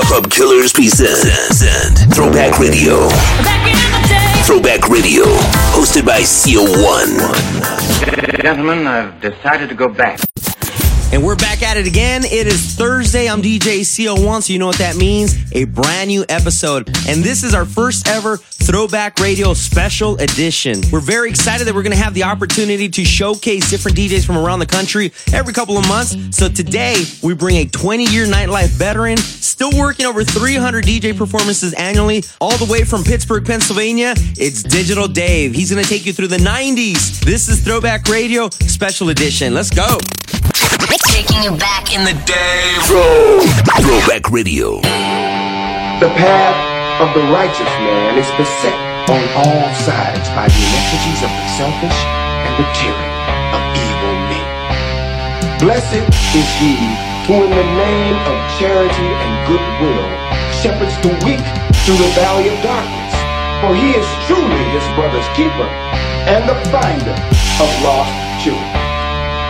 Pub Killers pieces, and Throwback Radio. Throwback Radio, hosted by CO1. Gentlemen, I've decided to go back. And we're back at it again. It is Thursday. I'm DJ CO1, so you know what that means. A brand new episode. And this is our first ever Throwback Radio Special Edition. We're very excited that we're going to have the opportunity to showcase different DJs from around the country every couple of months. So today, we bring a 20 year nightlife veteran, still working over 300 DJ performances annually, all the way from Pittsburgh, Pennsylvania. It's Digital Dave. He's going to take you through the 90s. This is Throwback Radio Special Edition. Let's go. Taking you back in the day. Throw, Throwback Radio. The path of the righteous man is beset on all sides by the iniquities of the selfish and the tyranny of evil men. Blessed is he who in the name of charity and goodwill shepherds the weak through the valley of darkness. For he is truly his brother's keeper and the finder of lost children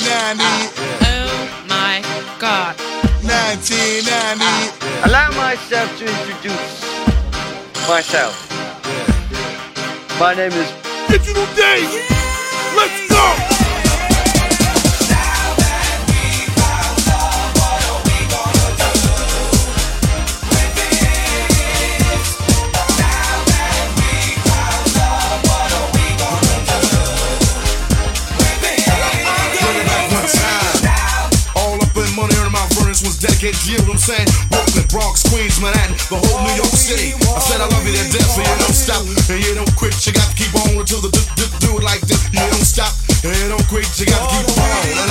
1990, Oh my god. 1990. Allow myself to introduce myself. My name is Digital Dave. Let's go. Dedicated to you, what I'm saying? Brooklyn, Bronx, Queens, Manhattan, the whole New York City. I said I love you to death, so you don't stop and you don't quit. You got to keep on until the do it like this. You don't stop and you don't quit. You got to keep on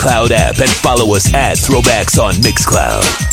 Mixcloud app and follow us at Throwbacks on Mixcloud.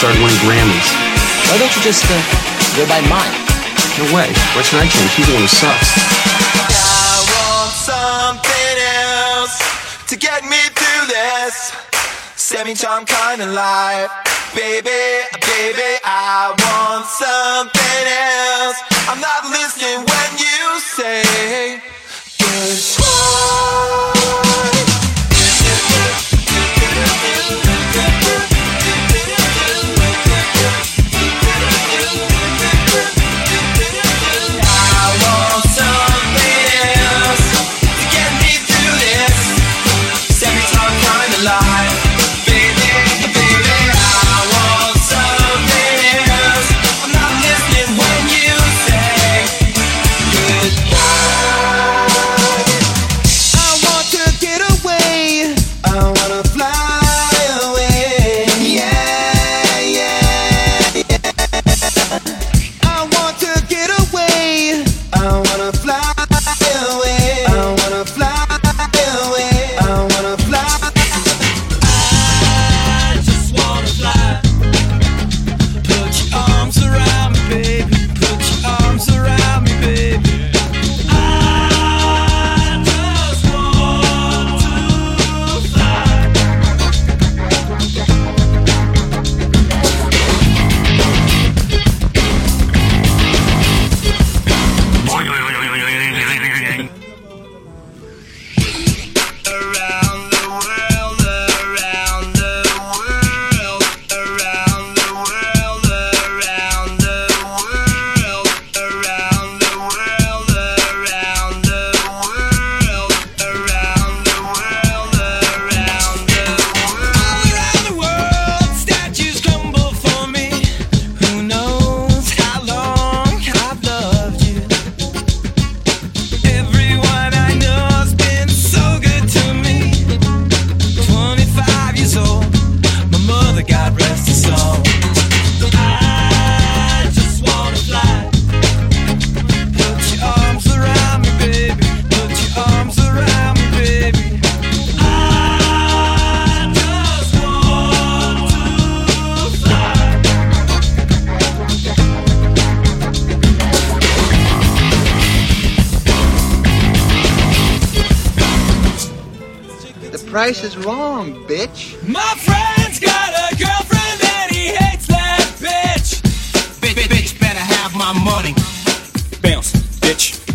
started winning Grammys. Why don't you just uh, go by mine? No way. Why should I change? He's the one who sucks. I want something else to get me through this semi-charm kind of life, baby.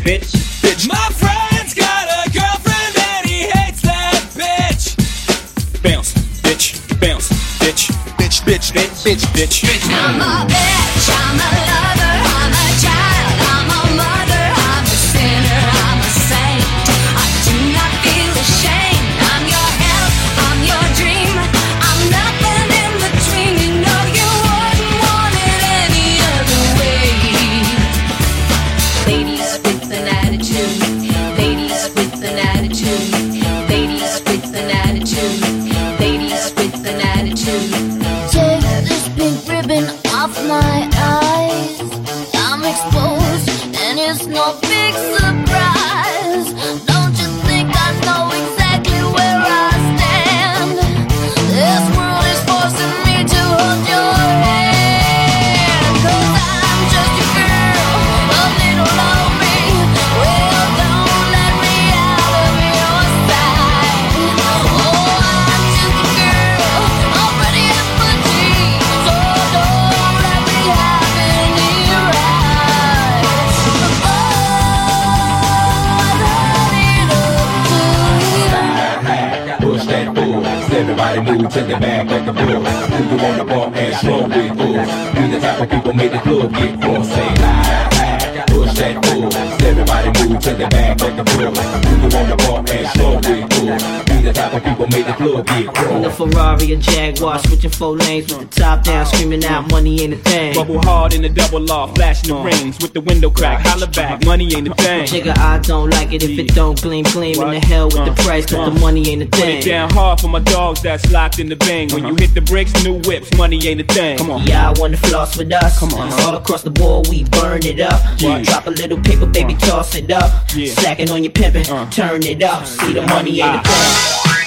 Bitch, bitch, bitch. My friend's got a girlfriend and he hates that bitch. Bounce, bitch, bounce, bitch, bitch, bitch, bitch, bitch, bitch. bitch. I'm a bitch, I'm a Move to the back of the bull. Who you wanna bump and slow with fools? We the type of people make the club get full. Say hi, hi. Push that bull. Everybody move to the back of the bull. Who you wanna bump and slow with fools? We the type of people make the club get In the. Ferrari and Jaguar, switching four lanes with the top down, screaming out money ain't a thing. Bubble hard in the double law, flashing the rings with the window crack. Holla back, money ain't a thing. Nigga, I don't like it if it don't gleam, gleam in the hell with the uh, price, but the uh. money ain't a Put thing. it down hard for my dogs that's locked in the bang. When you uh-huh. hit the bricks, new whips, money ain't a thing. Come on. Yeah, I wanna floss with us. Come on. All across the board, we burn it up. Yeah. Drop a little paper, baby, toss it up. Yeah. Stacking on your pimpin', uh. turn it up. See the money ain't a ah. thing.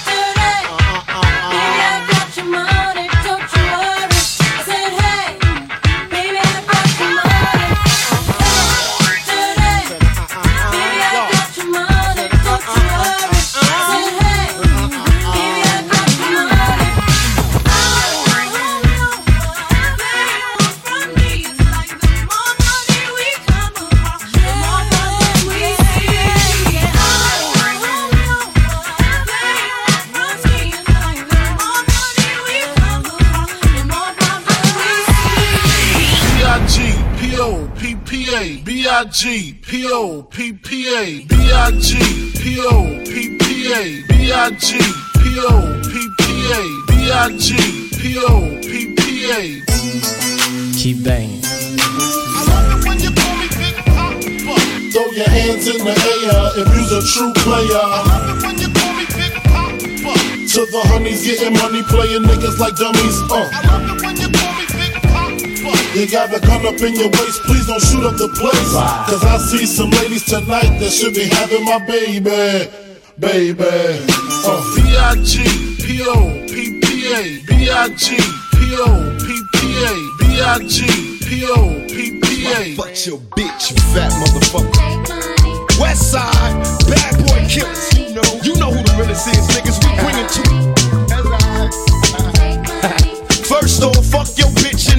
B-I-G-P-O-P-P-A B-I-G-P-O-P-P-A B-I-G-P-O-P-P-A B-I-G-P-O-P-P-A Keep banging. Throw your hands in the air if you's a true player. To the honeys getting money, playing niggas like dummies. Uh. You got the gun up in your waist, please don't shoot up the place. Cause I see some ladies tonight that should be having my baby. Baby. Uh. B-I-G-P-O-P-P-A B-I-G-P-O-P-P-A B-I-G-P-O-P-P-A Fuck your bitch, you fat motherfucker. West side, bad boy killers. You know, you know who the realest is, niggas. We bring it to First off, fuck your bitch in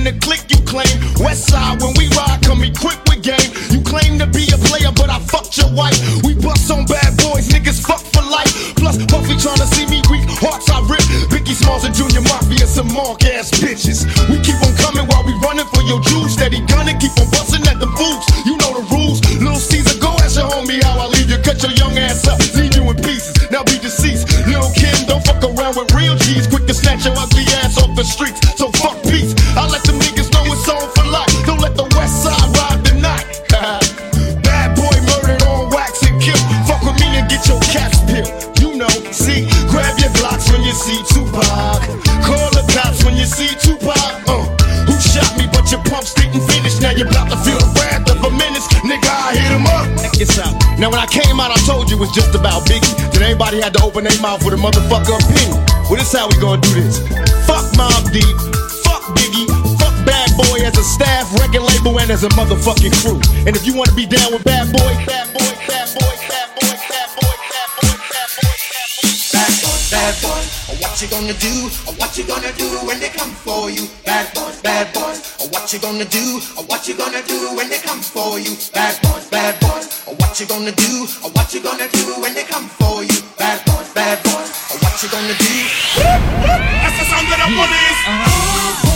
the clique you claim. West side, when we ride, come equipped with game. You claim to be a player, but I fucked your wife. We bust on bad boys, niggas fuck for life. Plus, Puffy tryna see me weak, hearts I rip. Biggie Smalls and Junior Mafia, some mark ass bitches. We keep on coming while we running for your juice. Steady gunning, keep on busting at the fools. You know the rules. Little Caesar, go ask your homie how I leave you. Cut your young ass up, leave you in pieces. Now be deceased. Lil' Kim, don't fuck around with real G's. Quick to snatch your ugly ass off the streets. See Tupac. Call the cops when you see Tupac. Uh, who shot me, but your pumps didn't finish. Now you're about to feel the wrath of a menace. Nigga, I hit him up. Check this out. Now when I came out, I told you it was just about Biggie. Then everybody had to open their mouth with a motherfucker opinion. Well, this how we gonna do this. Fuck Mobb Deep. Fuck Biggie. Fuck Bad Boy as a staff, record label, and as a motherfucking crew. And if you wanna be down with Bad Boy, Bad Boy, Bad Boy, Bad Boy, Bad Boy, Bad Boy, Bad Boy, Bad Boy. Bad bad boys. Or what you gonna do? Or what you gonna do when they come for you? Bad boys, bad boys. Or what you gonna do? Or what you gonna do when they come for you? Bad boys, bad boys. Or what you gonna do? Or what you gonna do when they come for you? Bad boys, bad boys. Or what you gonna do? That's the sound of the police. Uh-huh.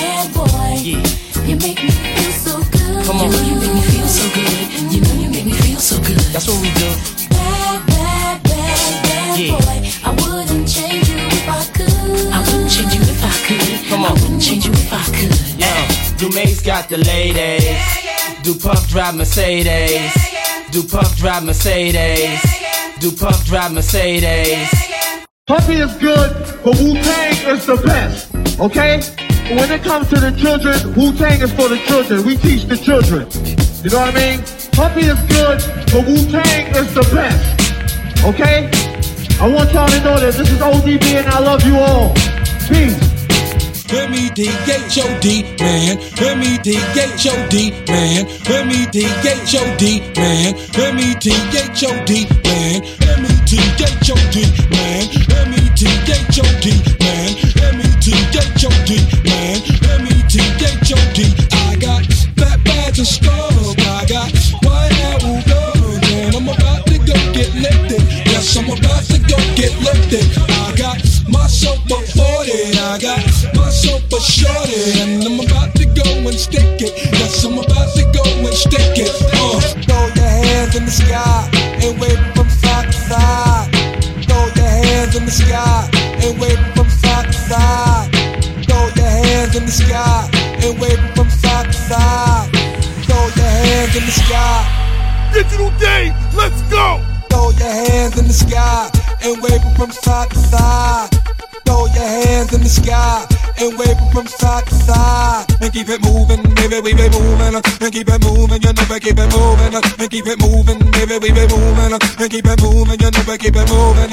Bad boy. You make me feel so good. Come on. You know you make me feel so good. You know you make me feel so good. That's what we do. Change you if I could. Yo, Dumae's got the ladies. Do Puff drive Mercedes? Do Puff drive Mercedes? Do Puff drive Mercedes? Puffy is good, but Wu Tang is the best. Okay? When it comes to the children, Wu Tang is for the children. We teach the children. You know what I mean? Puffy is good, but Wu Tang is the best. Okay? I want y'all to know that this is ODB and I love you all. Peace. M-E-T-H-O-D, man. M-E-T-H-O-D, man. M-E-T-H-O-D, man. M-E-T-H-O-D, man. M-E-T-H-O-D, man. M-E-T-H-O-D, man. M-E-T-H-O-D, man. M-E-T-H-O-D. I got fat bags and scars. I got white apple guns. And I'm about to go get lifted. Yes, I'm about to go get lifted. I got my soap up 40. I got my soap up shorty. And I'm about to go and stick it. Yes, I'm about to go and stick it. Uh. Throw your hands in the sky and wave from side to side. Throw your hands in the sky and wave from side to side. Throw your hands in the sky and wave from side to side. Throw your hands in the sky. Digital Dave, let's go. Throw your hands in the sky and wave 'em from side to side. Throw your hands in the sky and wave from side to side. And keep it moving, baby, we be moving. And keep it moving, you we keep it moving. And keep it moving, baby, we be moving. And keep it moving, you we keep it moving.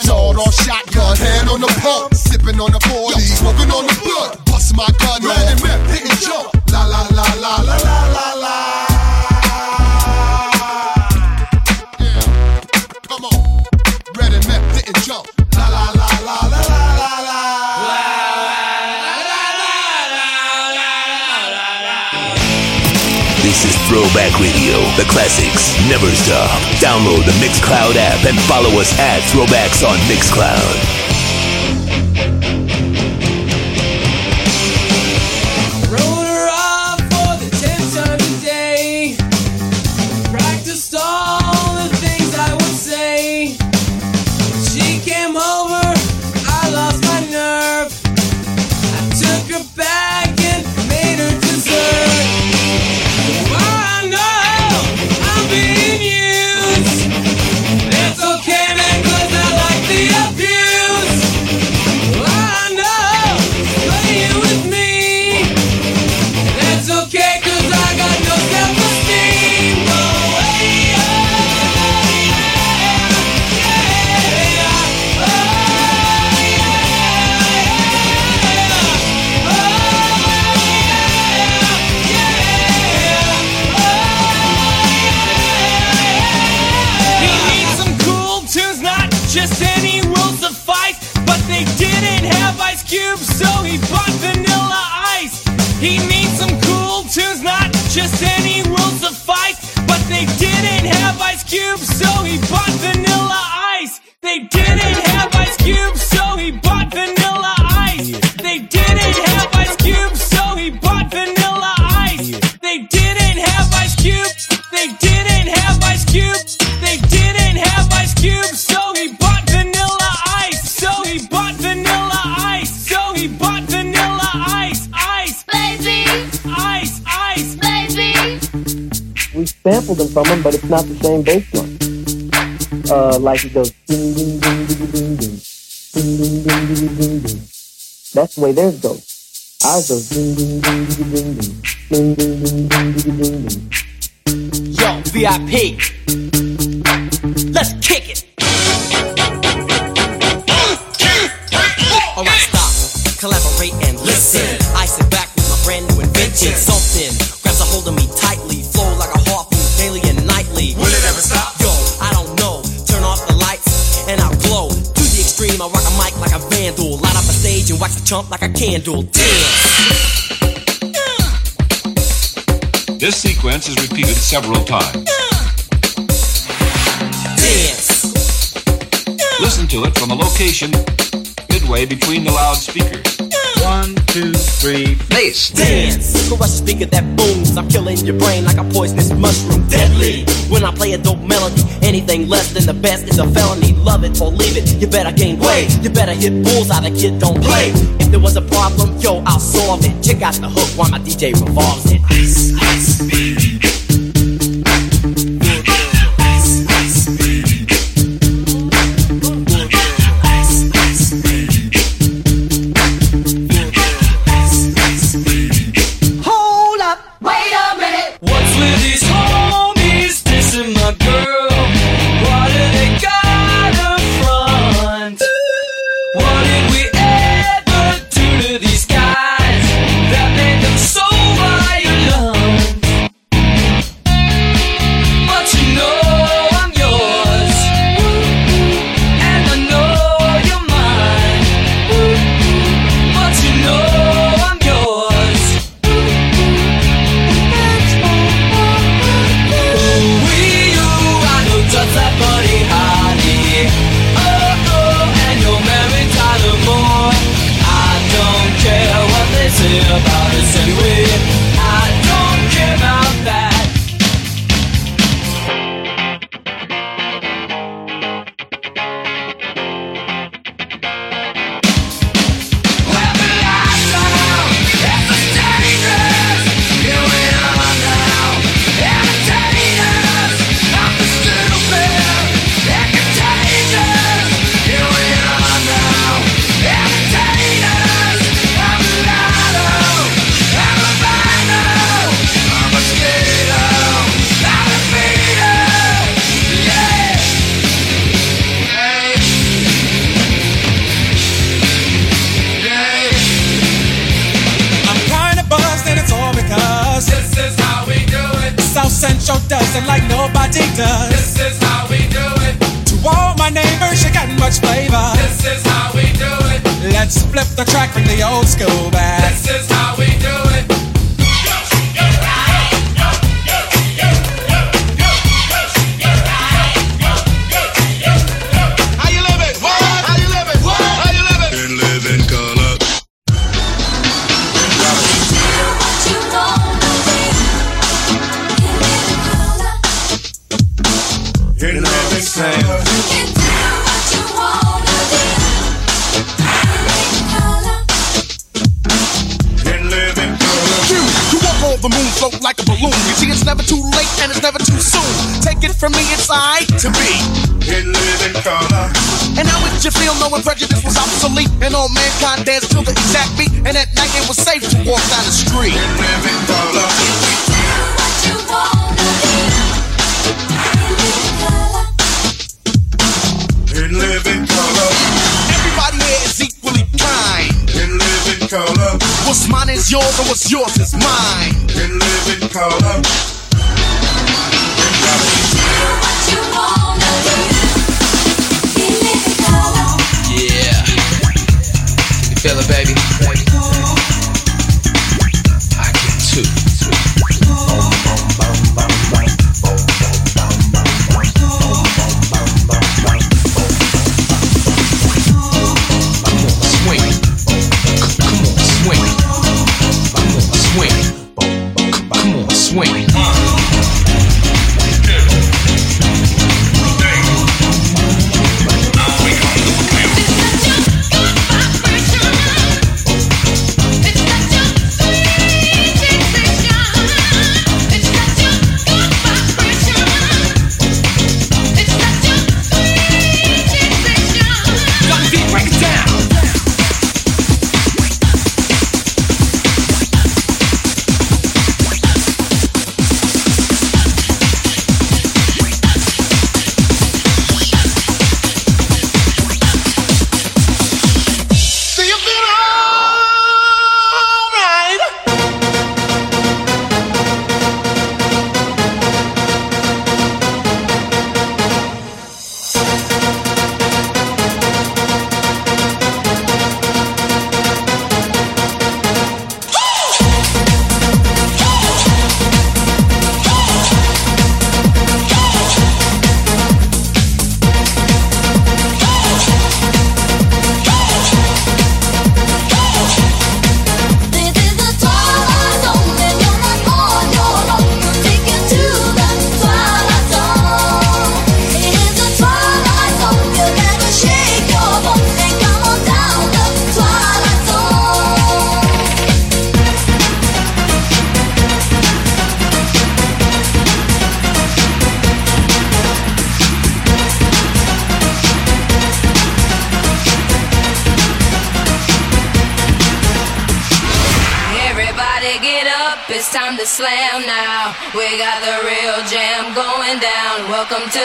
Sawed off shotgun, hand on the pump, sipping on the 40, smoking on the blood. Bust my gun, man and rip, hit and jump. La la la la la la la la. Throwback Radio. The classics never stop. Download the Mixcloud app and follow us at Throwbacks on Mixcloud. Sampled them from him, but it's not the same bass line. Uh, like it goes ding ding ding ding ding ding ding ding ding ding ding ding. That's the way theirs goes. Ours goes ding ding ding ding ding ding ding ding ding ding ding ding ding. Yo, VIP. Let's kick it. Alright, stop. Collaborate and listen. I sit back with my brand new invention. Something stage and watch the chump like a candle dance. This sequence is repeated several times. Dance. Listen to it from a location midway between the loudspeakers. One, two, three, face. Dance. Caress the speaker that booms. I'm killing your brain like a poisonous mushroom. Deadly. When I play a dope melody, Anything less than the best is a felony. Love it or leave it. You better gain weight. You better hit bulls out of kid. Don't play. If there was a problem, yo, I'll solve it. Check out the hook while my DJ revolves it. Ice, ice, baby.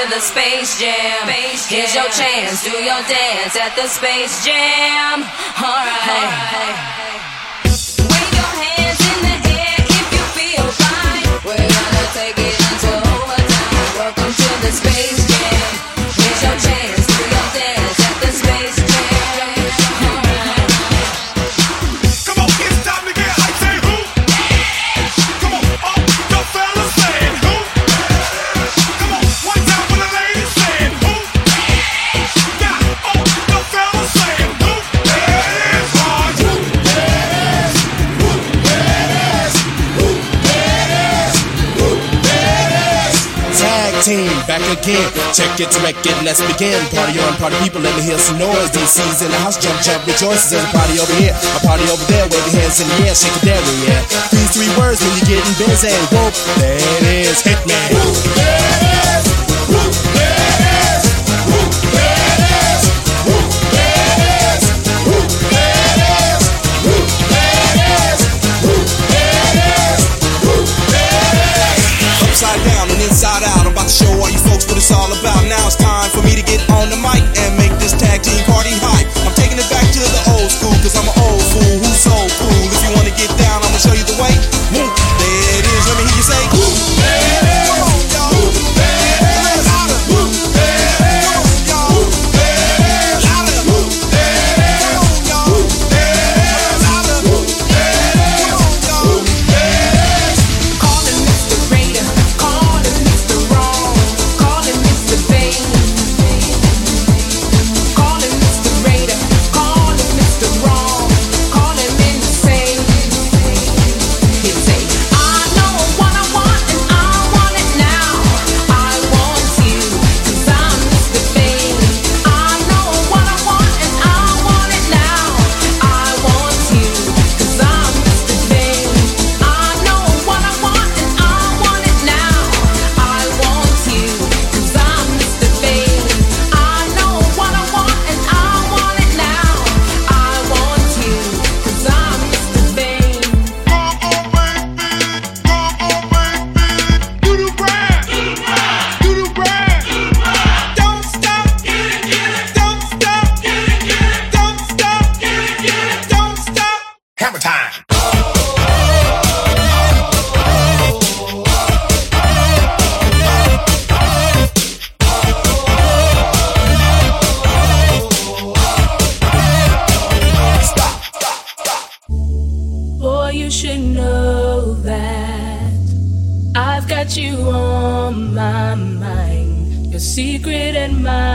the Space Jam. Space Jam. Here's your chance. Do your dance at the Space Jam. back again. Check it, wreck it, let's begin. Party on, party people, let me hear some noise. DC's in the house, jump, jump, rejoices. There's a party over here, a party over there. Wave your hands in the air, shake it there, yeah. These three words when you're getting busy. Whoa, that is Hitman. Whoop, secret admirer.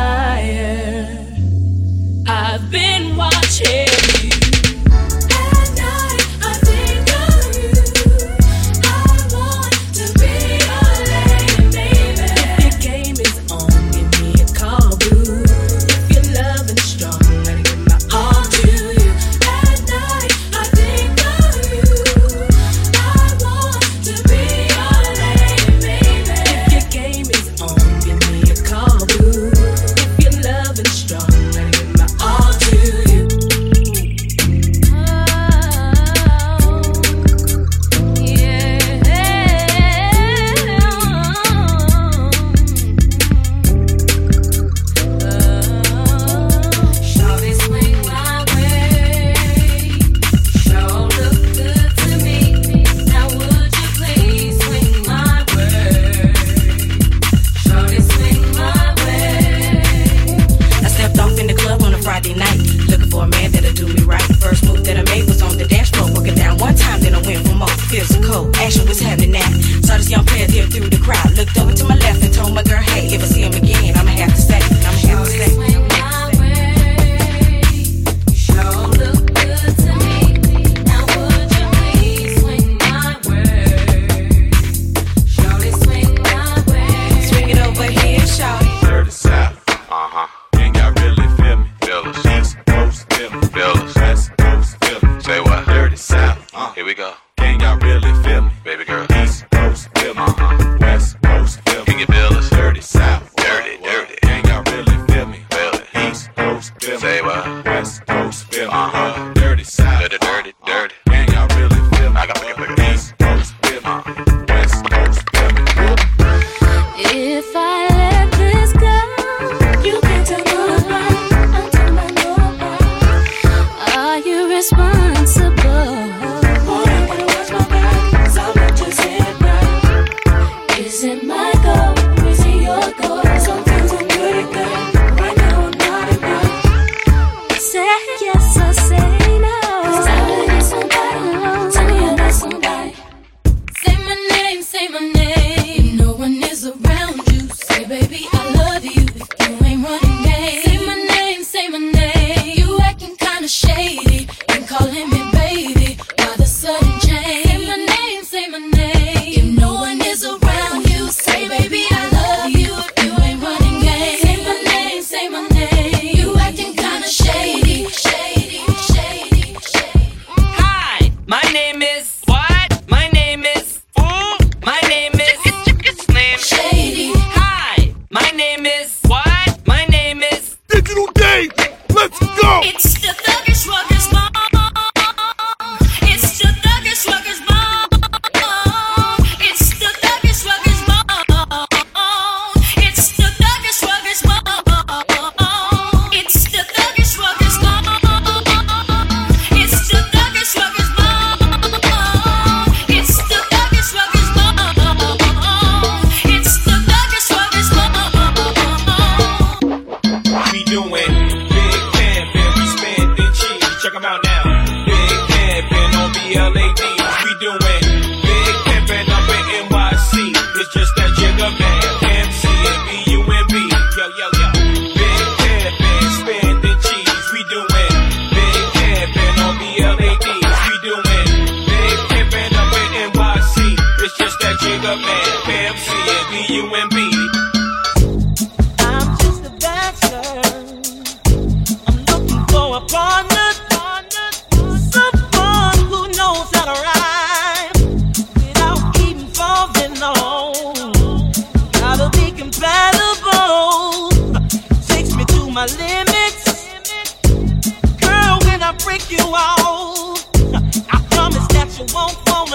Responsible.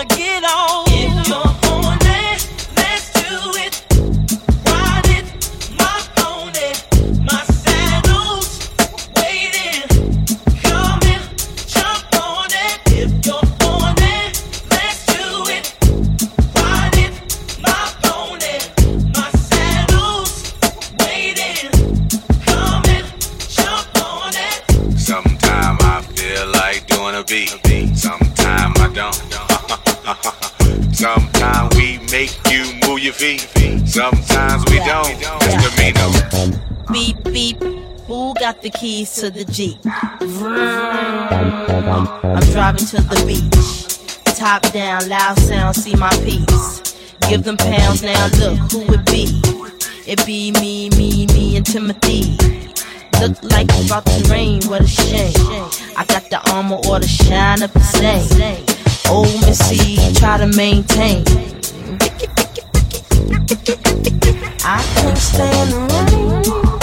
get on. the keys to the Jeep. Vroom. I'm driving to the beach. Top down, loud sound, see my piece. Give them pounds now, look who it be. It be me, me, me, and Timothy. Look like it's about to rain, what a shame. I got the armor or the shine up the same. Old Missy, try to maintain. I can't stand the rain.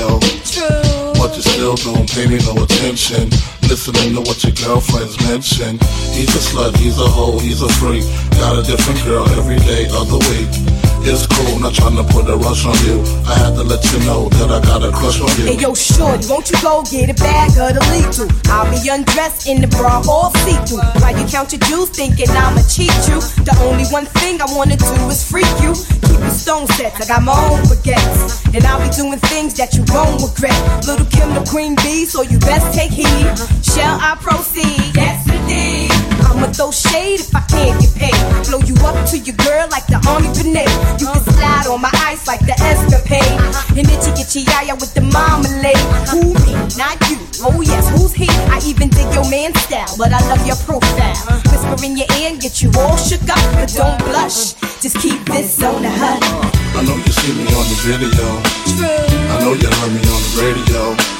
True. But you still don't pay me no attention. Listening to what your girlfriends mention. He's a slut, he's a hoe, he's a freak. Got a different girl every day of the week. It's cool, not trying to put a rush on you. I had to let you know that I got a crush on you. Hey yo, shorty, won't you go get a bag of the lethal? I'll be undressed in the bra all see-through. While you count your jewels, thinking I'ma cheat you. The only one thing I wanna do is freak you. Keep your stone sets, I got my own baguettes. And I'll be doing things that you won't regret. Lil' Kim the queen bee, so you best take heed. Shall I proceed? Yes, indeed. I'ma throw shade if I can't get paid. Blow you up to your girl like the army grenade. You can slide on my ice like the escapade. And itchy get your yaya with the marmalade. Uh-huh. Who me? Not you. Oh yes, who's he? I even dig your man style, but I love your profile. Uh-huh. Whisper in your ear and get you all shook up, but don't blush. Just keep this on the hush. I know you see me on the video. I know you heard me on the radio.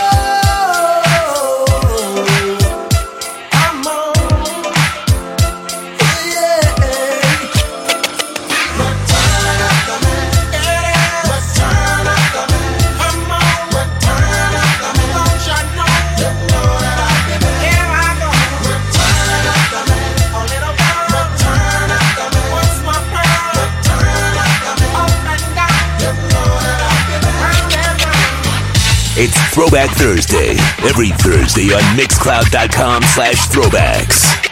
It's Throwback Thursday. Every Thursday on Mixcloud.com slash throwbacks.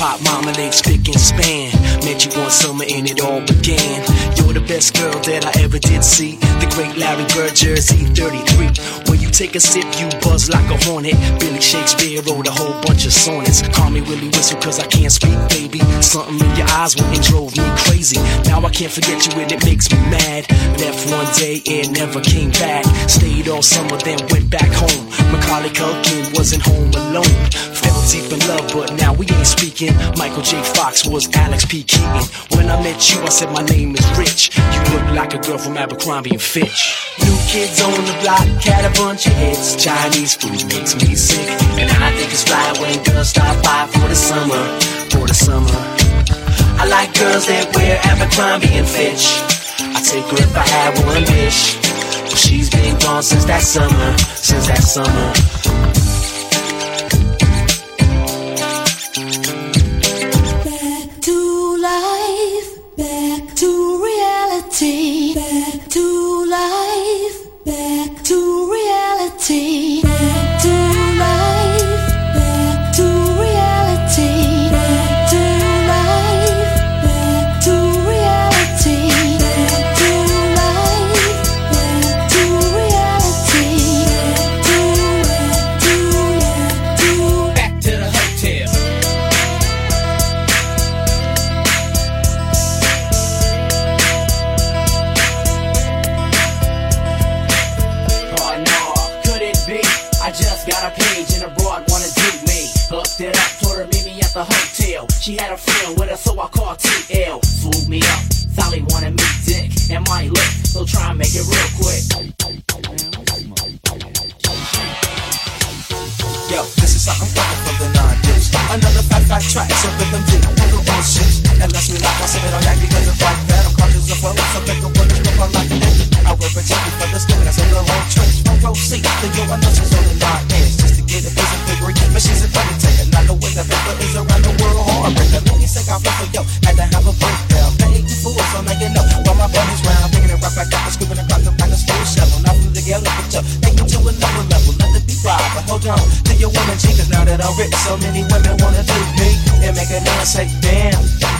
Hip hop mama, they spick and span. Met you one summer and it all began. You're the best girl that I ever did see. The great Larry Bird, Jersey 33. When take a sip, you buzz like a hornet. Billy Shakespeare wrote a whole bunch of sonnets. Call me Willie Whistle cause I can't speak, baby. Something in your eyes went and drove me crazy. Now I can't forget you and it makes me mad. Left one day and never came back. Stayed all summer, then went back home. Macaulay Culkin wasn't home alone. Fell deep in love, but now we ain't speaking. Michael J. Fox was Alex P. Keaton. When I met you, I said my name is Rich. You look like a girl from Abercrombie and Fitch. New kids on the block had a bunch hits. Chinese food makes me sick, and I think it's fly when girls stop by for the summer, for the summer. I like girls that wear Abercrombie and Fitch. I take her if I had one wish. But she's been gone since that summer, since that summer. Reality, She had a friend with her, so I called TL. Swooped me up, Sally wanted me dick and my lick, so try and make it real quick. Yo, this is how I'm from the non-dish. Another fat, fat track, so rhythm D. I go on shit. And let's relax, I sit it on yak because it's like that. I'm conscious of flow, so take a one and look on like that. I will protect you from the that's a little whole trench. From row C, then yo, I know she's on the nine inch. Just to get a piece of degree, but she's a undertaker. Not the way the paper is around the world, heartbreaker. Let me say I for yo, had to have a breakdown. Pay you it, so now you know. While my body's round, picking it right back up, and scooping across the of school shovel. Now from the ghetto, but yo, take me to another level. Let it be right, but hold on to your woman, G, cause now that I'm rich, so many women wanna do me and make a man say, damn.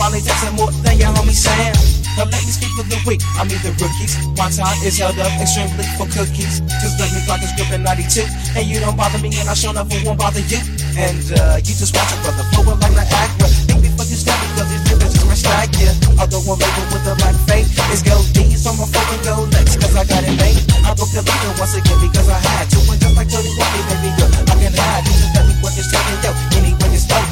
Finally texting more than your homie Sam. Let me speak for the week. I'm the rookies. My time is held up extremely for cookies. Cause let me clock this is gripping 92. And you don't bother me, and I sure enough won't bother you. And uh, you just watch a brother flowing like Niagara. Think before you step because these niggas is my strike, yeah. Although I'm labeled with a black face, it's gold D's on my phone go next. Cause I got it made. I booked the leader once again because I had to. And just like 30 Whitney, baby girl, I can hide. You just let me what you're talking, yo. Anyway,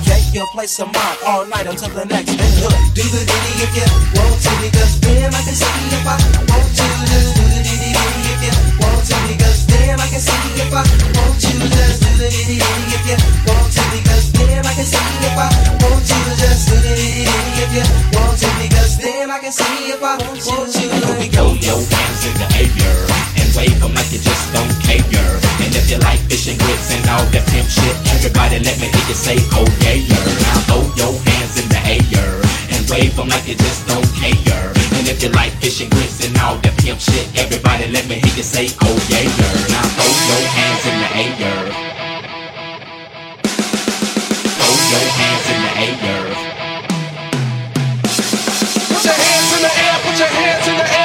it's okay. You'll play some mine all night until the next day. Do the ditty if you want to, because damn, I can see if I want to. Just do the ditty if you want to, because damn, I can see if I want to. Just do the ditty if you want to, because damn, I can see if I want to. Do the ditty if you want to, because damn, I can see if I want to. We go, your hands in the air wave 'em like you just don't care. And if you like fish and grits and all that pimp shit, everybody let me hear you say, oh yeah, Now throw your hands in the air and wave 'em like you just don't care. And if you like fish and grits and all that pimp shit, everybody let me hear you say, oh yeah, Now throw your hands in the air. Throw your hands in the air. Put your hands in the air, put your hands in the air,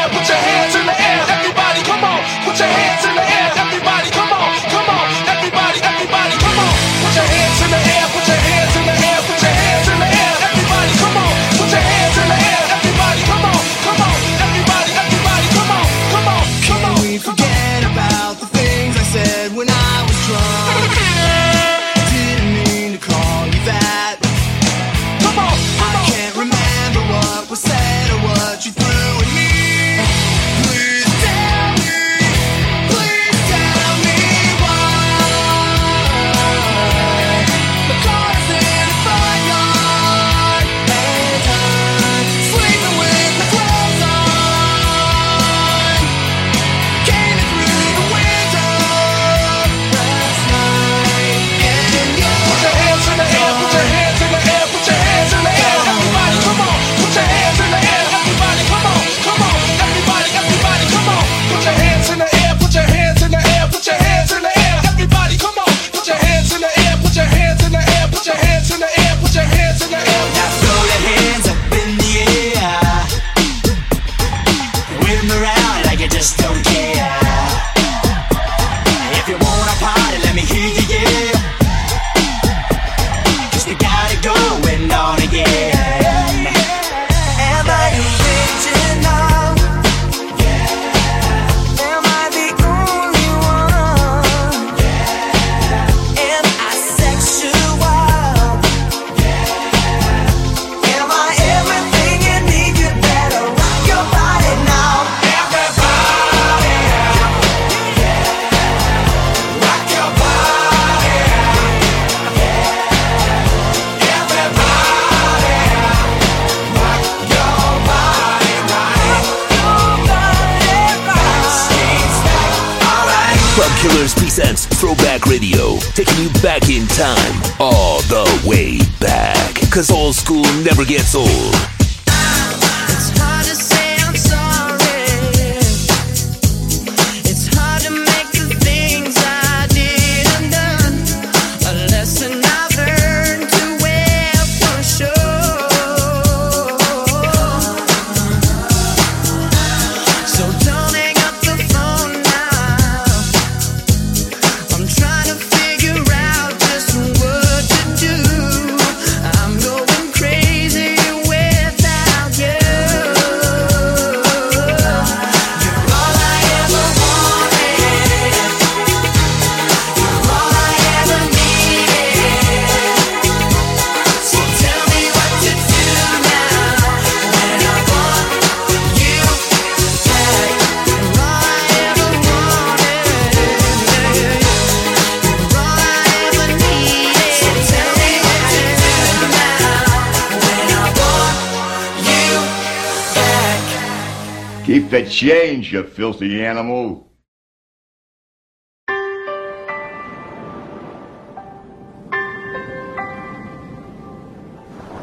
Keep the change, you filthy animal.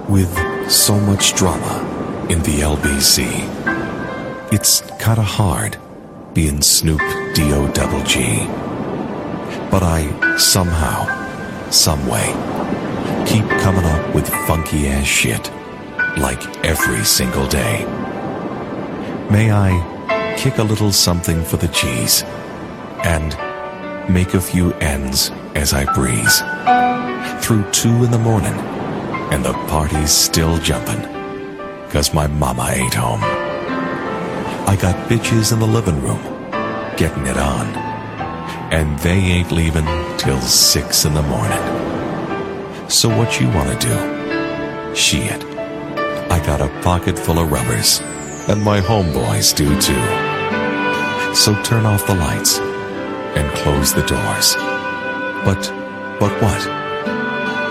With so much drama in the LBC, it's kinda hard being Snoop D-O double G. But I somehow, someway, keep coming up with funky ass shit, like every single day. May I kick a little something for the cheese, and make a few ends as I breeze through two in the morning, and the party's still jumping, cause my mama ain't home. I got bitches in the living room, getting it on, and they ain't leaving till six in the morning. So what you wanna do? Shit. I got a pocket full of rubbers, and my homeboys do too. So turn off the lights and close the doors. But, but what?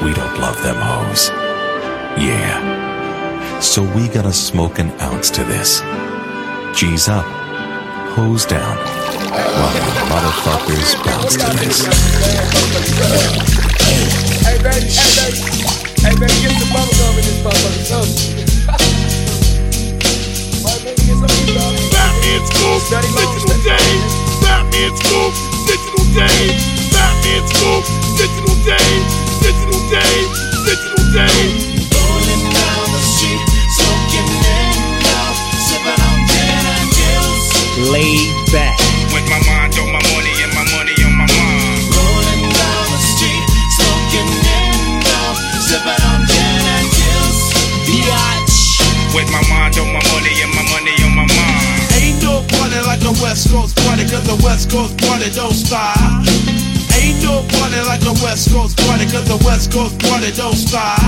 We don't love them hoes. Yeah. So we gotta smoke an ounce to this. G's up, hose down, while the motherfuckers bounce to this. Hey baby, hey baby, hey baby, get some bubble gum in this motherfucker. Batman Scoop, Digital Dave. Batman Scoop, Digital Dave. Batman Scoop, Digital Dave. Digital Dave. Digital Dave. Rolling down the street, smoking endo, sipping on gin and juice. Laid back. With my mind on my money and my money on my mind. Rolling down the street, smoking endo, sipping on gin and juice. Biatch. With my mind on my money and my a West Coast party, cause the West Coast party don't stop. Ain't no party like a West Coast party, cause the West Coast party don't stop.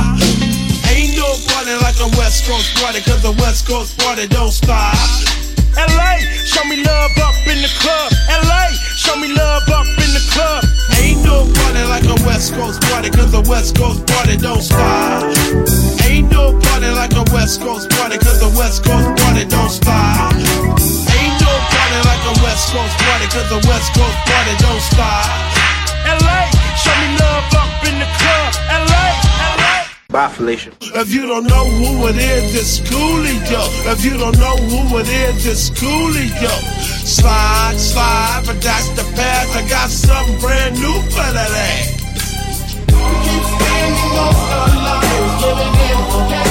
Ain't no party like a West Coast party, cause the West Coast party don't stop. LA, show me love up in the club. LA, show me love up in the club. Ain't no party like a West Coast party, cause the West Coast party don't stop. Ain't no party like a West Coast party, cause the West Coast party don't stop. Ain't no party like a West Coast party, cause the West Coast party don't stop. LA, show me love up in the club. LA, LA. Bye, Felicia. If you don't know who it is, it's Coolio. If you don't know who it is, it's Coolio. Slide, slide, but that's the past. I got something brand new for that ass. We keep spending most of our lives living in gangster's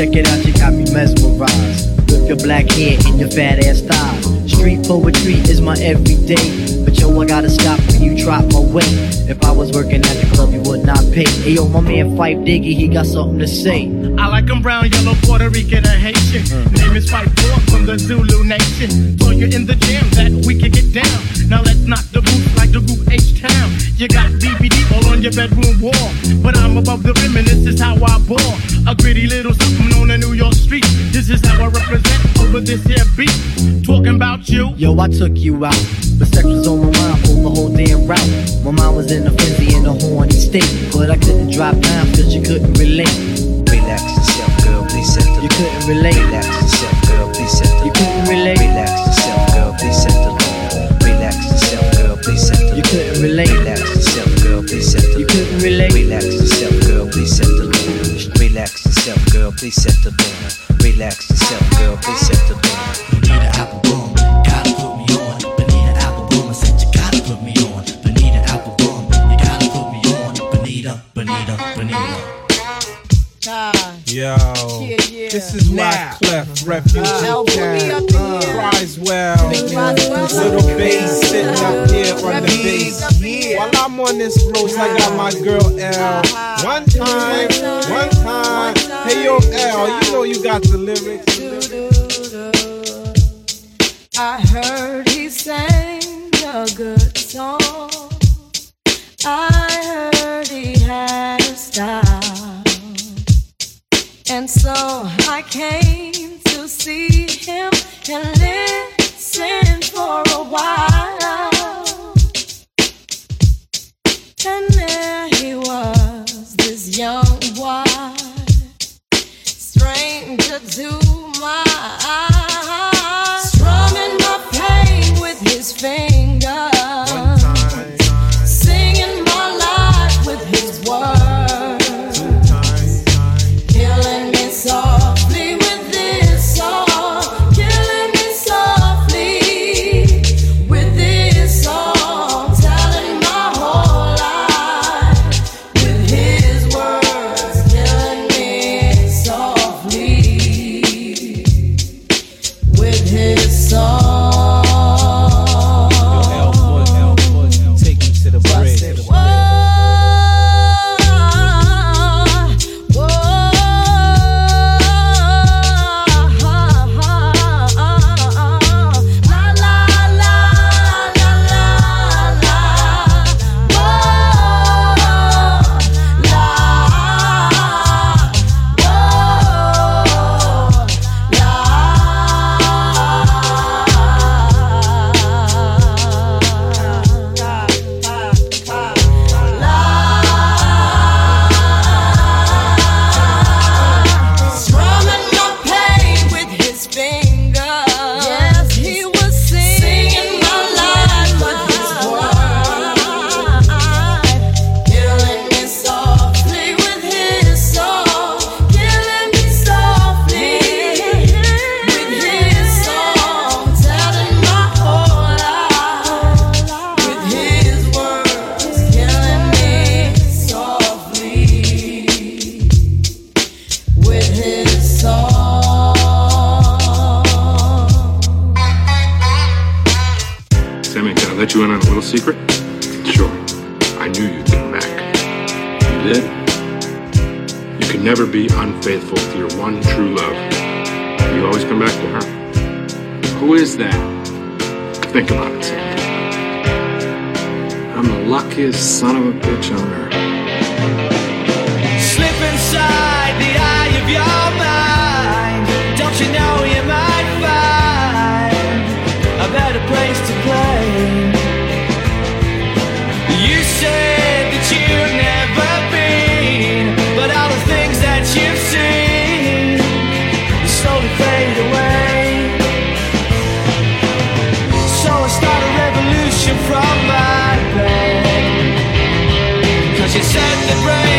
check it out, you got me mesmerized. With your black hair and your fat ass thighs. Street poetry is my everyday. But yo, I gotta stop when you drop my weight. If I was working at the club, you would not pay. Hey yo, my man Phife Diggy, he got something to say. I like them brown, yellow, Puerto Rican, or Haitian. Mm. Name is Phife Dawg from the Zulu Nation. Told you in the jam that we can get down. Now let's knock the booth like the group H Town. You got BBD all on your bedroom wall. But I'm above the rim and this is how I ball. A gritty little something on the New York street. This is how I represent over this here beat. Talking about you. Yo, I took you out. But sex was on my mind for the whole damn route. My mind was in a frenzy in a horny state. But I couldn't drop down cause you couldn't relate. Relax yourself, girl, please set the You couldn't relate. Relax yourself, relate. Relax yourself, girl, please set the You couldn't relate. Relax yourself, girl, please set the mood. Relax yourself, girl, please set the mood. Relax yourself, girl, please set the mood. Bonita Applebum, gotta put me on. Bonita Applebum, I said you gotta put me on. Bonita Applebum, you gotta put me on. Bonita, Bonita, Bonita. Yo, Yeah, yeah. this is why Now. Clef Refugee Uh, Camp cries well. Little bass sitting up here on the bass. While I'm on this roast, I got my girl L. Uh-huh. One time, one time. Hey yo, L, you know you got the lyrics. I heard he sang a good song. I heard he had a style. And so I came to see him young boy, stranger to my eyes, she said that rain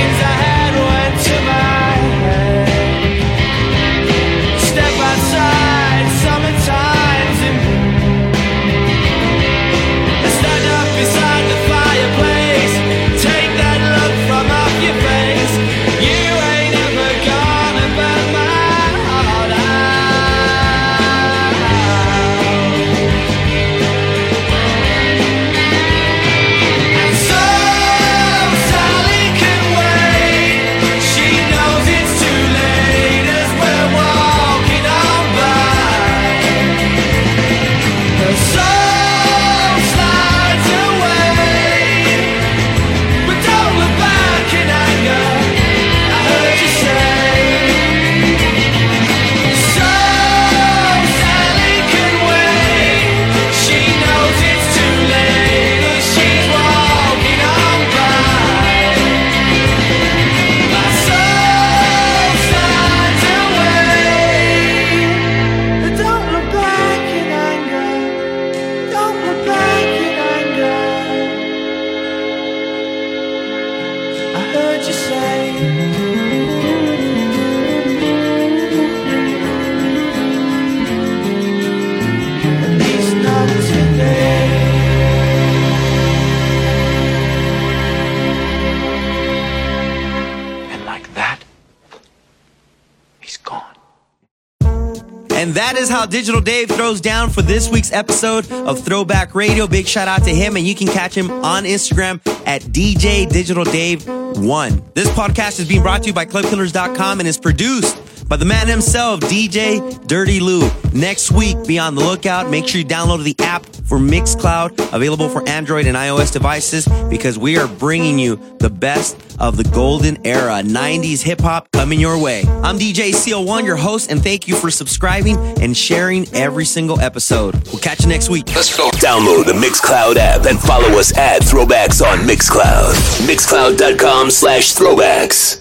Digital Dave throws down for this week's episode of Throwback Radio. Big shout out to him, and you can catch him on Instagram at DJ Digital Dave One. This podcast is being brought to you by ClubKillers.com and is produced by the man himself, DJ Dirty Lou. Next week, be on the lookout. Make sure you download the app for Mixcloud, available for Android and iOS devices, because we are bringing you the best of the golden era 90s hip hop coming your way. I'm DJ CO1, your host, and thank you for subscribing and sharing every single episode. We'll catch you next week. Let's go. Download the Mixcloud app and follow us at Throwbacks on Mixcloud. Mixcloud.com slash throwbacks.